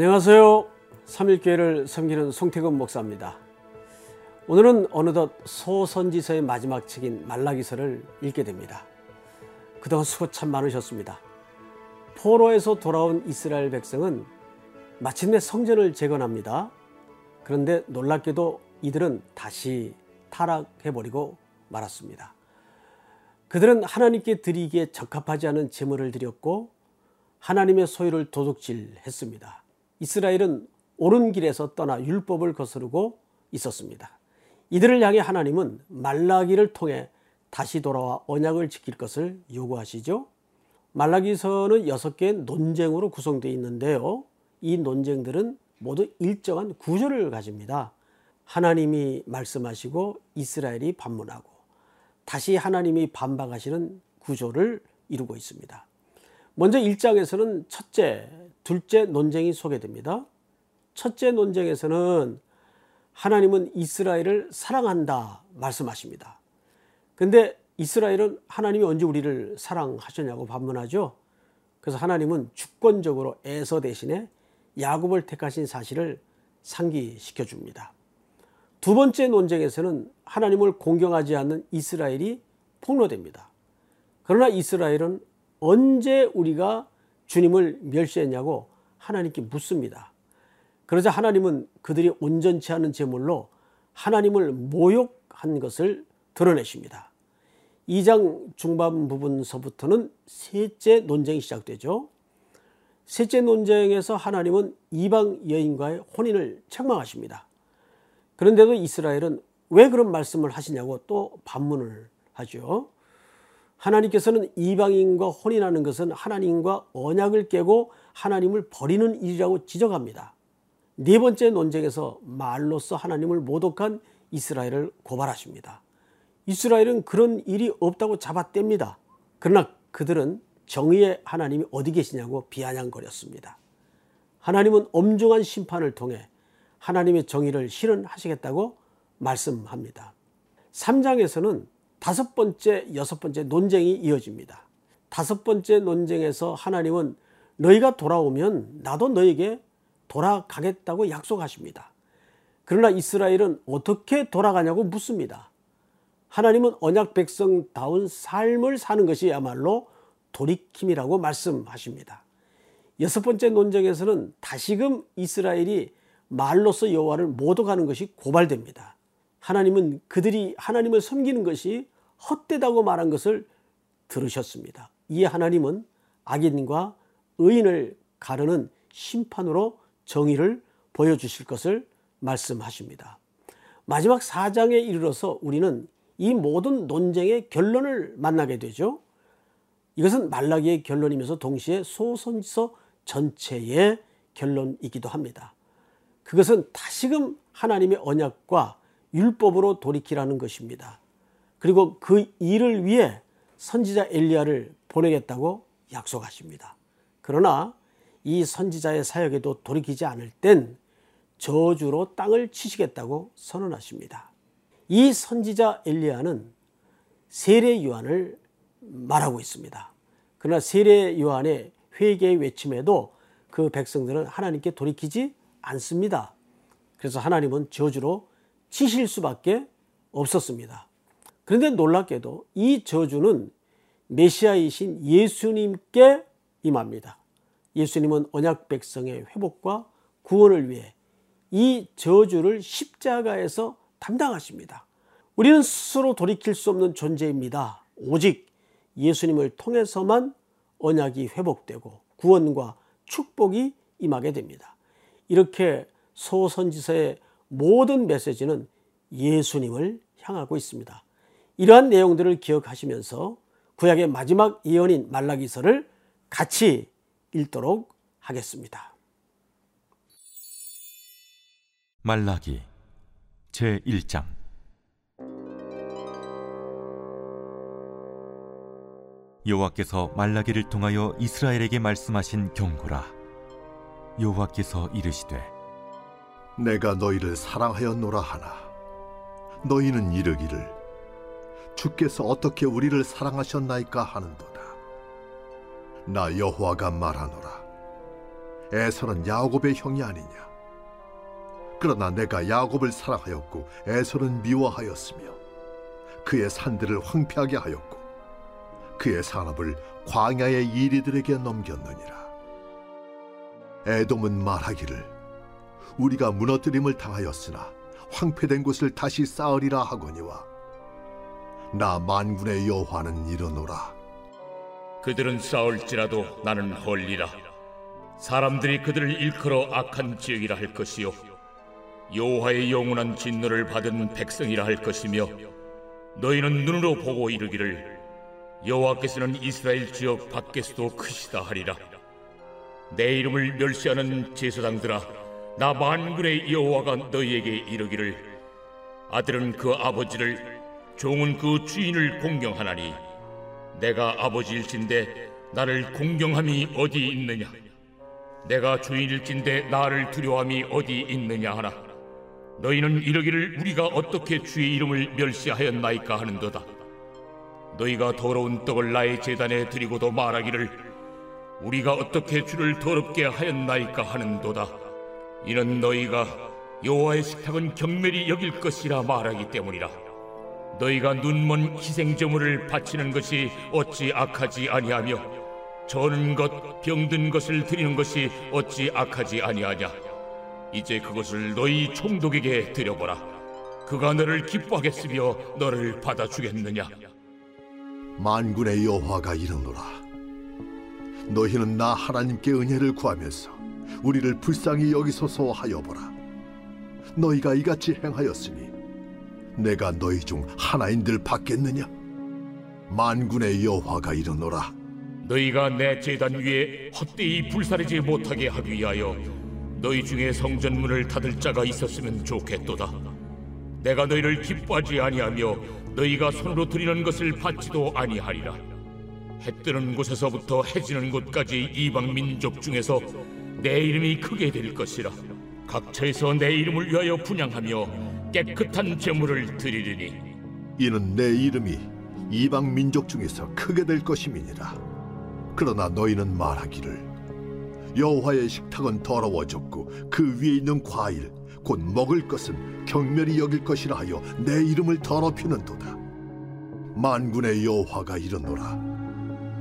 안녕하세요. 3일교회를 섬기는 송태근 목사입니다. 오늘은 어느덧 소선지서의 마지막 책인 말라기서를 읽게 됩니다. 그동안 수고 참 많으셨습니다. 포로에서 돌아온 이스라엘 백성은 마침내 성전을 재건합니다. 그런데 놀랍게도 이들은 다시 타락해버리고 말았습니다. 그들은 하나님께 드리기에 적합하지 않은 제물을 드렸고 하나님의 소유를 도둑질했습니다. 이스라엘은 옳은 길에서 떠나 율법을 거스르고 있었습니다. 이들을 향해 하나님은 말라기를 통해 다시 돌아와 언약을 지킬 것을 요구하시죠. 말라기서는 여섯 개의 논쟁으로 구성되어 있는데요. 이 논쟁들은 모두 일정한 구조를 가집니다. 하나님이 말씀하시고 이스라엘이 반문하고 다시 하나님이 반박하시는 구조를 이루고 있습니다. 먼저 1장에서는 첫째, 둘째 논쟁이 소개됩니다. 첫째 논쟁에서는 하나님은 이스라엘을 사랑한다 말씀하십니다. 근데 이스라엘은 하나님이 언제 우리를 사랑하셨냐고 반문하죠. 그래서 하나님은 주권적으로 에서 대신에 야곱을 택하신 사실을 상기시켜 줍니다. 두 번째 논쟁에서는 하나님을 공경하지 않는 이스라엘이 폭로됩니다. 그러나 이스라엘은 언제 우리가 주님을 멸시했냐고 하나님께 묻습니다. 그러자 하나님은 그들이 온전치 않은 제물로 하나님을 모욕한 것을 드러내십니다. 2장 중반 부분서부터는 셋째 논쟁이 시작되죠. 셋째 논쟁에서 하나님은 이방 여인과의 혼인을 책망하십니다. 그런데도 이스라엘은 왜 그런 말씀을 하시냐고 또 반문을 하죠. 하나님께서는 이방인과 혼인하는 것은 하나님과 언약을 깨고 하나님을 버리는 일이라고 지적합니다. 네 번째 논쟁에서 말로써 하나님을 모독한 이스라엘을 고발하십니다. 이스라엘은 그런 일이 없다고 잡아뗍니다. 그러나 그들은 정의의 하나님이 어디 계시냐고 비아냥거렸습니다. 하나님은 엄중한 심판을 통해 하나님의 정의를 실현하시겠다고 말씀합니다. 3장에서는 다섯 번째, 여섯 번째 논쟁이 이어집니다. 다섯 번째 논쟁에서 하나님은 너희가 돌아오면 나도 너에게 돌아가겠다고 약속하십니다. 그러나 이스라엘은 어떻게 돌아가냐고 묻습니다. 하나님은 언약 백성다운 삶을 사는 것이야말로 돌이킴이라고 말씀하십니다. 여섯 번째 논쟁에서는 다시금 이스라엘이 말로서 여호와를 모독하는 것이 고발됩니다. 하나님은 그들이 하나님을 섬기는 것이 헛되다고 말한 것을 들으셨습니다. 이에 하나님은 악인과 의인을 가르는 심판으로 정의를 보여주실 것을 말씀하십니다. 마지막 4장에 이르러서 우리는 이 모든 논쟁의 결론을 만나게 되죠. 이것은 말라기의 결론이면서 동시에 소선지서 전체의 결론이기도 합니다. 그것은 다시금 하나님의 언약과 율법으로 돌이키라는 것입니다. 그리고 그 일을 위해 선지자 엘리야를 보내겠다고 약속하십니다. 그러나 이 선지자의 사역에도 돌이키지 않을 땐 저주로 땅을 치시겠다고 선언하십니다. 이 선지자 엘리야는 세례 요한을 말하고 있습니다. 그러나 세례 요한의 회개의 외침에도 그 백성들은 하나님께 돌이키지 않습니다. 그래서 하나님은 저주로 치실 수밖에 없었습니다. 그런데 놀랍게도 이 저주는 메시아이신 예수님께 임합니다. 예수님은 언약 백성의 회복과 구원을 위해 이 저주를 십자가에서 담당하십니다. 우리는 스스로 돌이킬 수 없는 존재입니다. 오직 예수님을 통해서만 언약이 회복되고 구원과 축복이 임하게 됩니다. 이렇게 소선지서의 모든 메시지는 예수님을 향하고 있습니다. 이러한 내용들을 기억하시면서 구약의 마지막 예언인 말라기서를 같이 읽도록 하겠습니다. 말라기 제 1장 여호와께서 말라기를 통하여 이스라엘에게 말씀하신 경고라 여호와께서 이르시되 내가 너희를 사랑하였노라 하나 너희는 이르기를 주께서 어떻게 우리를 사랑하셨나이까 하는도다. 나 여호와가 말하노라. 에서는 야곱의 형이 아니냐? 그러나 내가 야곱을 사랑하였고 에서는 미워하였으며 그의 산들을 황폐하게 하였고 그의 산업을 광야의 이리들에게 넘겼느니라. 에돔은 말하기를 우리가 무너뜨림을 당하였으나 황폐된 곳을 다시 쌓으리라 하거니와 나 만군의 여호와는 이르노라. 그들은 싸울지라도 나는 헐리라. 사람들이 그들을 일컬어 악한 지역이라 할 것이요 여호와의 영원한 진노를 받은 백성이라 할 것이며 너희는 눈으로 보고 이르기를 여호와께서는 이스라엘 지역 밖에서도 크시다 하리라. 내 이름을 멸시하는 제사장들아 나 만군의 여호와가 너희에게 이르기를 아들은 그 아버지를 종은 그 주인을 공경하나니 내가 아버지일진데 나를 공경함이 어디 있느냐? 내가 주인일진데 나를 두려움이 어디 있느냐 하나? 너희는 이르기를 우리가 어떻게 주의 이름을 멸시하였나이까 하는도다. 너희가 더러운 떡을 나의 제단에 드리고도 말하기를 우리가 어떻게 주를 더럽게 하였나이까 하는도다 이는 너희가 여호와의 식탁은 경멸이 여길 것이라 말하기 때문이라. 너희가 눈먼 희생 제물을 바치는 것이 어찌 악하지 아니하며 저는 것 병든 것을 드리는 것이 어찌 악하지 아니하냐? 이제 그것을 너희 총독에게 드려보라. 그가 너를 기뻐하겠으며 너를 받아주겠느냐? 만군의 여호와가 이르노라. 너희는 나 하나님께 은혜를 구하면서 우리를 불쌍히 여기소서 하여 보라 너희가 이같이 행하였으니 내가 너희 중 하나인들 받겠느냐 만군의 여호와가 이르노라 너희가 내 제단 위에 헛되이 불사르지 못하게 하기 위하여 너희 중에 성전문을 닫을 자가 있었으면 좋겠도다. 내가 너희를 기뻐하지 아니하며 너희가 손으로 드리는 것을 받지도 아니하리라. 해 뜨는 곳에서부터 해지는 곳까지 이방 민족 중에서 내 이름이 크게 될 것이라. 각처에서 내 이름을 위하여 분양하며 깨끗한 제물을 드리리니. 이는 내 이름이 이방 민족 중에서 크게 될 것임이니라. 그러나 너희는 말하기를 여호와의 식탁은 더러워졌고 그 위에 있는 과일 곧 먹을 것은 경멸이 여길 것이라 하여 내 이름을 더럽히는도다. 만군의 여호와가 이르노라.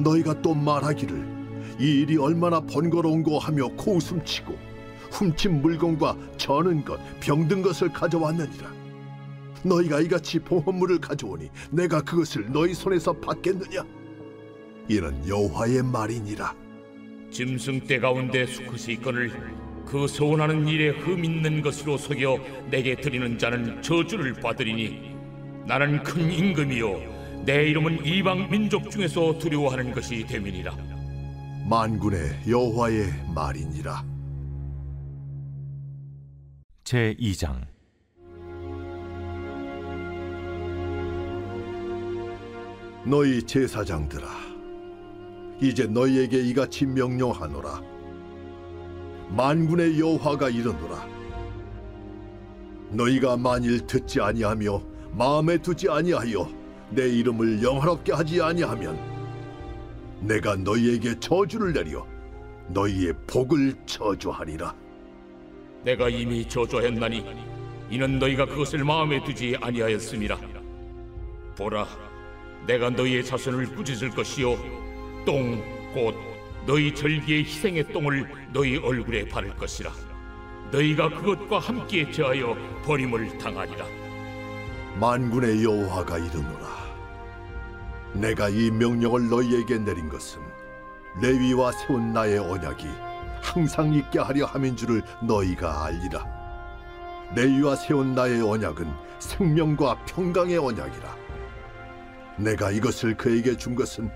너희가 또 말하기를 이 일이 얼마나 번거로운고 하며 코웃음치고 훔친 물건과 저는 것 병든 것을 가져왔느니라. 너희가 이같이 보험물을 가져오니 내가 그것을 너희 손에서 받겠느냐? 이는 여호와의 말이니라. 짐승 떼 가운데 수컷이 있거늘 그 소원하는 일에 흠 있는 것으로 속여 내게 드리는 자는 저주를 받으리니 나는 큰 임금이요. 내 이름은 이방 민족 중에서 두려워하는 것이 됨이니라 만군의 여호와의 말이니라. 제 2장. 너희 제사장들아 이제 너희에게 이같이 명령하노라. 만군의 여호와가 이르노라. 너희가 만일 듣지 아니하며 마음에 두지 아니하여 내 이름을 영화롭게 하지 아니하면 내가 너희에게 저주를 내려 너희의 복을 저주하리라. 내가 이미 저주했나니 이는 너희가 그것을 마음에 두지 아니하였음이라. 보라 내가 너희의 자손을 꾸짖을 것이요. 똥 곧 너희 절기의 희생의 똥을 너희 얼굴에 바를 것이라. 너희가 그것과 함께 제하여 버림을 당하리라. 만군의 여호와가 이르노라 내가 이 명령을 너희에게 내린 것은 레위와 세운 나의 언약이 항상 있게 하려 함인 줄을 너희가 알리라. 레위와 세운 나의 언약은 생명과 평강의 언약이라. 내가 이것을 그에게 준 것은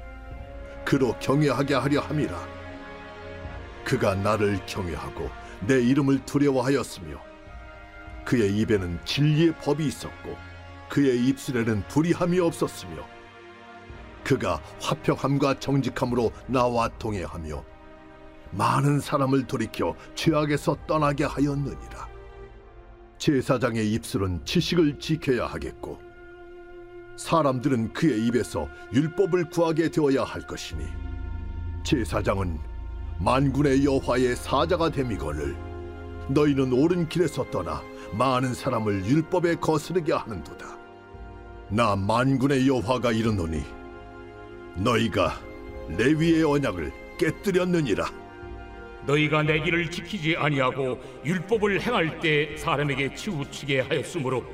그로 경외하게 하려 함이라. 그가 나를 경외하고 내 이름을 두려워하였으며 그의 입에는 진리의 법이 있었고 그의 입술에는 불의함이 없었으며 그가 화평함과 정직함으로 나와 동행하며 많은 사람을 돌이켜 죄악에서 떠나게 하였느니라. 제사장의 입술은 지식을 지켜야 하겠고 사람들은 그의 입에서 율법을 구하게 되어야 할 것이니 제사장은 만군의 여호와의 사자가 됨이거늘 너희는 옳은 길에서 떠나 많은 사람을 율법에 거스르게 하는도다. 나 만군의 여호와가 이르노니 너희가 레위의 언약을 깨뜨렸느니라. 너희가 내 길을 지키지 아니하고 율법을 행할 때 사람에게 치우치게 하였으므로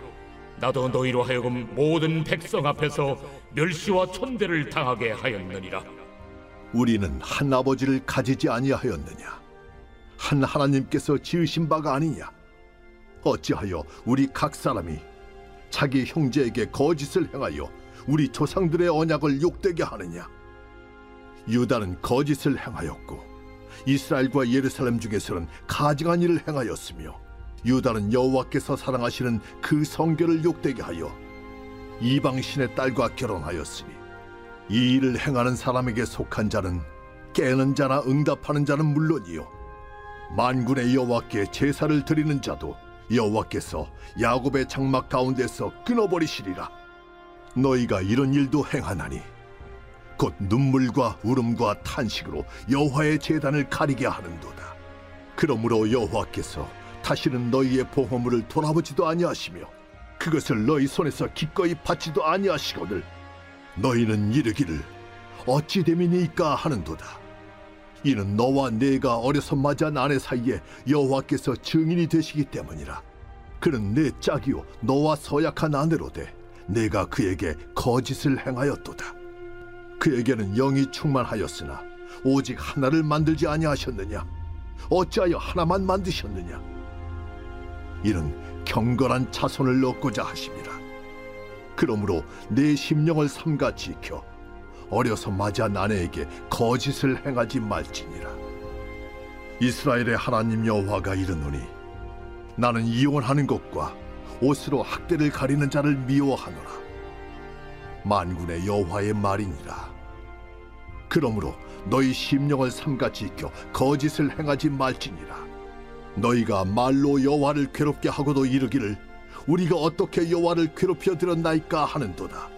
나도 너희로 하여금 모든 백성 앞에서 멸시와 천대를 당하게 하였느니라. 우리는 한 아버지를 가지지 아니하였느냐? 한 하나님께서 지으신 바가 아니냐? 어찌하여 우리 각 사람이 자기 형제에게 거짓을 행하여 우리 조상들의 언약을 욕되게 하느냐? 유다는 거짓을 행하였고 이스라엘과 예루살렘 중에서는 가증한 일을 행하였으며 유다는 여호와께서 사랑하시는 그 성결을 욕되게 하여 이방 신의 딸과 결혼하였으니 이 일을 행하는 사람에게 속한 자는 깨는 자나 응답하는 자는 물론이요. 만군의 여호와께 제사를 드리는 자도 여호와께서 야곱의 장막 가운데서 끊어버리시리라 너희가 이런 일도 행하나니 곧 눈물과 울음과 탄식으로 여호와의 제단을 가리게 하는도다 그러므로 여호와께서 다시는 너희의 보호물을 돌아보지도 아니하시며 그것을 너희 손에서 기꺼이 받지도 아니하시거늘 너희는 이르기를 어찌 됨이니까 하는도다. 이는 너와 내가 어려서 맞은 아내 사이에 여호와께서 증인이 되시기 때문이라. 그는 내 짝이요 너와 서약한 아내로 돼 내가 그에게 거짓을 행하였도다. 그에게는 영이 충만하였으나 오직 하나를 만들지 아니하셨느냐? 어찌하여 하나만 만드셨느냐? 이는 경건한 자손을 얻고자 하심이라. 그러므로 내 심령을 삼가 지켜 어려서 맞이한 아내에게 거짓을 행하지 말지니라. 이스라엘의 하나님 여호와가 이르노니 나는 이혼하는 것과 옷으로 학대를 가리는 자를 미워하노라. 만군의 여호와의 말이니라. 그러므로 너희 심령을 삼가 지켜 거짓을 행하지 말지니라. 너희가 말로 여호와를 괴롭게 하고도 이르기를 우리가 어떻게 여호와를 괴롭혀 들었나이까 하는도다.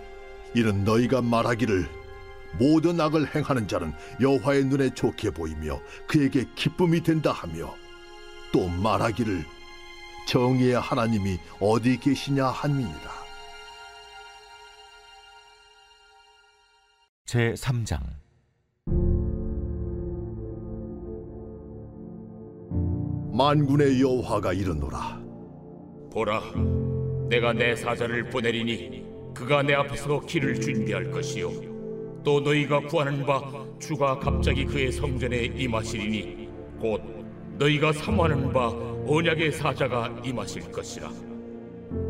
이는 너희가 말하기를 모든 악을 행하는 자는 여호와의 눈에 좋게 보이며 그에게 기쁨이 된다 하며 또 말하기를 정의의 하나님이 어디 계시냐 함이니라. 제 3장 만군의 여호와가 이르노라. 보라 내가 내 사자를 보내리니 그가 내 앞에서 길을 준비할 것이요 또 너희가 구하는 바 주가 갑자기 그의 성전에 임하시리니 곧 너희가 사모하는 바 언약의 사자가 임하실 것이라.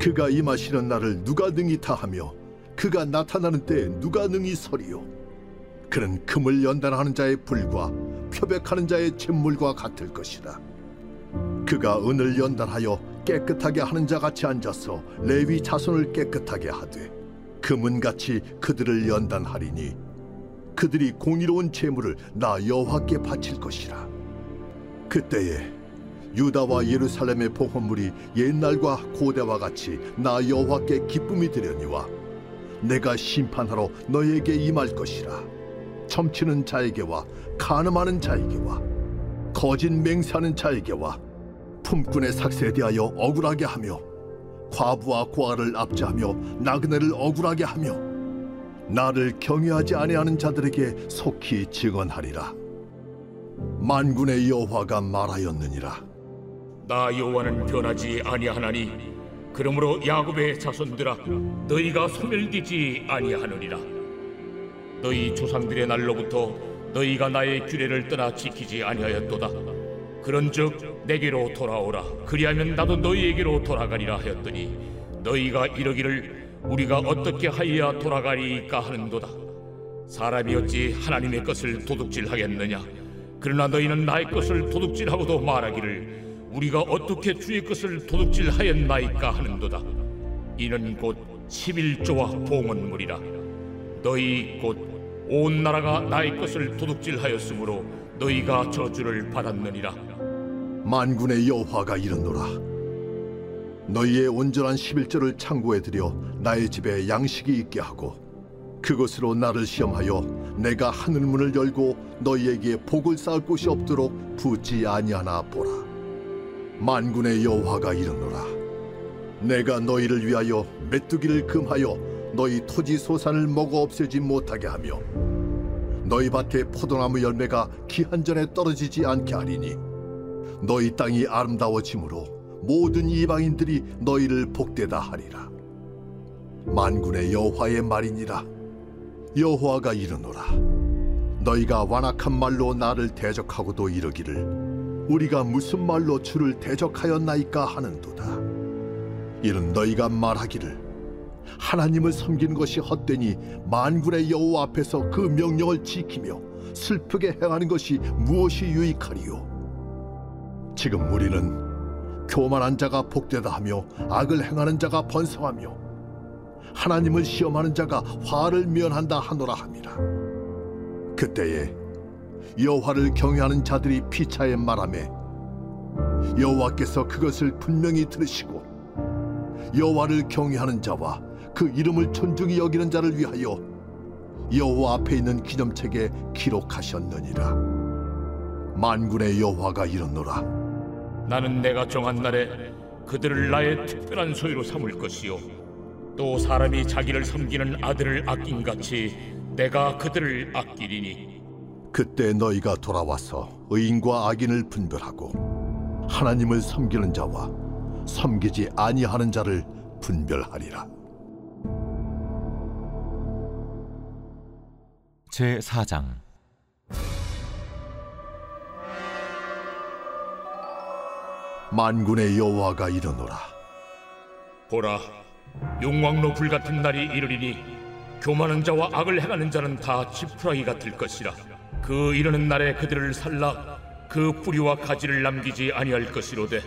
그가 임하시는 날을 누가 능히 다하며 그가 나타나는 때에 누가 능히 서리요? 그는 금을 연단하는 자의 불과 표백하는 자의 잿물과 같을 것이다 그가 은을 연단하여 깨끗하게 하는 자 같이 앉아서 레위 자손을 깨끗하게 하되 금은 같이 그들을 연단하리니 그들이 공의로운 제물을 나 여호와께 바칠 것이라. 그때에 유다와 예루살렘의 보험물이 옛날과 고대와 같이 나 여호와께 기쁨이 되려니와 내가 심판하러 너에게 임할 것이라. 점치는 자에게와 가늠하는 자에게와 거짓 맹세하는 자에게와 품꾼의 삭세에 대하여 억울하게 하며 과부와 고아를 압제하며 나그네를 억울하게 하며 나를 경외하지 아니하는 자들에게 속히 증언하리라. 만군의 여호와가 말하였느니라 나 여호와는 변하지 아니하나니 그러므로 야곱의 자손들아 너희가 소멸되지 아니하느니라. 너희 조상들의 날로부터 너희가 나의 규례를 떠나 지키지 아니하였도다. 그런즉 내게로 돌아오라. 그리하면 나도 너희에게로 돌아가리라 하였더니 너희가 이러기를 우리가 어떻게 하여야 돌아가리까 하는도다. 사람이 어찌 하나님의 것을 도둑질하겠느냐? 그러나 너희는 나의 것을 도둑질하고도 말하기를 우리가 어떻게 주의 것을 도둑질하였나이까 하는도다. 이는 곧 11조와 봉헌물이라. 너희 곧 온 나라가 나의 것을 도둑질하였으므로 너희가 저주를 받았느니라. 만군의 여호와가 이르노라. 너희의 온전한 11조를 창고에 들여 나의 집에 양식이 있게 하고 그것으로 나를 시험하여 내가 하늘 문을 열고 너희에게 복을 쌓을 곳이 없도록 붙지 아니하나 보라. 만군의 여호와가 이르노라. 내가 너희를 위하여 메뚜기를 금하여 너희 토지 소산을 먹어 없애지 못하게 하며 너희 밭에 포도나무 열매가 기한 전에 떨어지지 않게 하리니 너희 땅이 아름다워짐으로 모든 이방인들이 너희를 복되다 하리라. 만군의 여호와의 말이니라. 여호와가 이르노라. 너희가 완악한 말로 나를 대적하고도 이르기를 우리가 무슨 말로 주를 대적하였나이까 하는도다. 이는 너희가 말하기를 하나님을 섬기는 것이 헛되니 만군의 여호와 앞에서 그 명령을 지키며 슬프게 행하는 것이 무엇이 유익하리요? 지금 우리는 교만한 자가 복되다 하며 악을 행하는 자가 번성하며 하나님을 시험하는 자가 화를 면한다 하노라 함이라. 그때에 여호와를 경외하는 자들이 피차에 말하매 여호와께서 그것을 분명히 들으시고 여호와를 경외하는 자와 그 이름을 존중히 여기는 자를 위하여 여호와 앞에 있는 기념책에 기록하셨느니라. 만군의 여호와가 이르노라. 나는 내가 정한 날에 그들을 나의 특별한 소유로 삼을 것이요 또 사람이 자기를 섬기는 아들을 아낀 같이 내가 그들을 아끼리니 그때 너희가 돌아와서 의인과 악인을 분별하고 하나님을 섬기는 자와 섬기지 아니하는 자를 분별하리라. 제 4장 만군의 여호와가 이르노라. 보라 용왕로 불 같은 날이 이르리니 교만한 자와 악을 행하는 자는 다 지푸라기가 될 것이라 그 이르는 날에 그들을 살라. 그 뿌리와 가지를 남기지 아니할 것이로되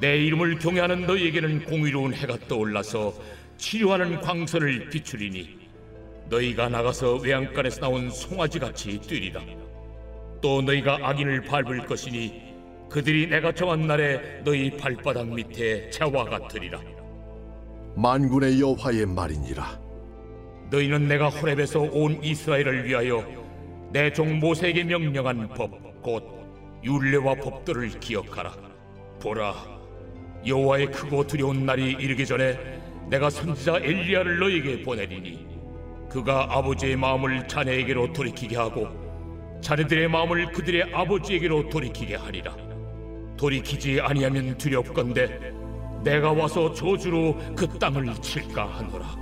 내 이름을 경외하는 너희에게는 공의로운 해가 떠올라서 치료하는 광선을 비추리니 너희가 나가서 외양간에서 나온 송아지 같이 뛰리라. 또 너희가 악인을 밟을 것이니 그들이 내가 정한 날에 너희 발바닥 밑에 재와 같으리라. 만군의 여호와의 말이니라. 너희는 내가 호렙에서 온 이스라엘을 위하여 내 종 모세에게 명령한 법 곧 율례와 법도를 기억하라. 보라 여호와의 크고 두려운 날이 이르기 전에 내가 선지자 엘리야를 너희에게 보내리니 그가 아버지의 마음을 자네에게로 돌이키게 하고 자네들의 마음을 그들의 아버지에게로 돌이키게 하리라. 돌이키지 아니하면 두렵건대 내가 와서 저주로 그 땅을 칠까 하노라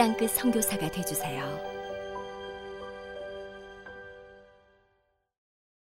땅끝 선교사가 되주세요.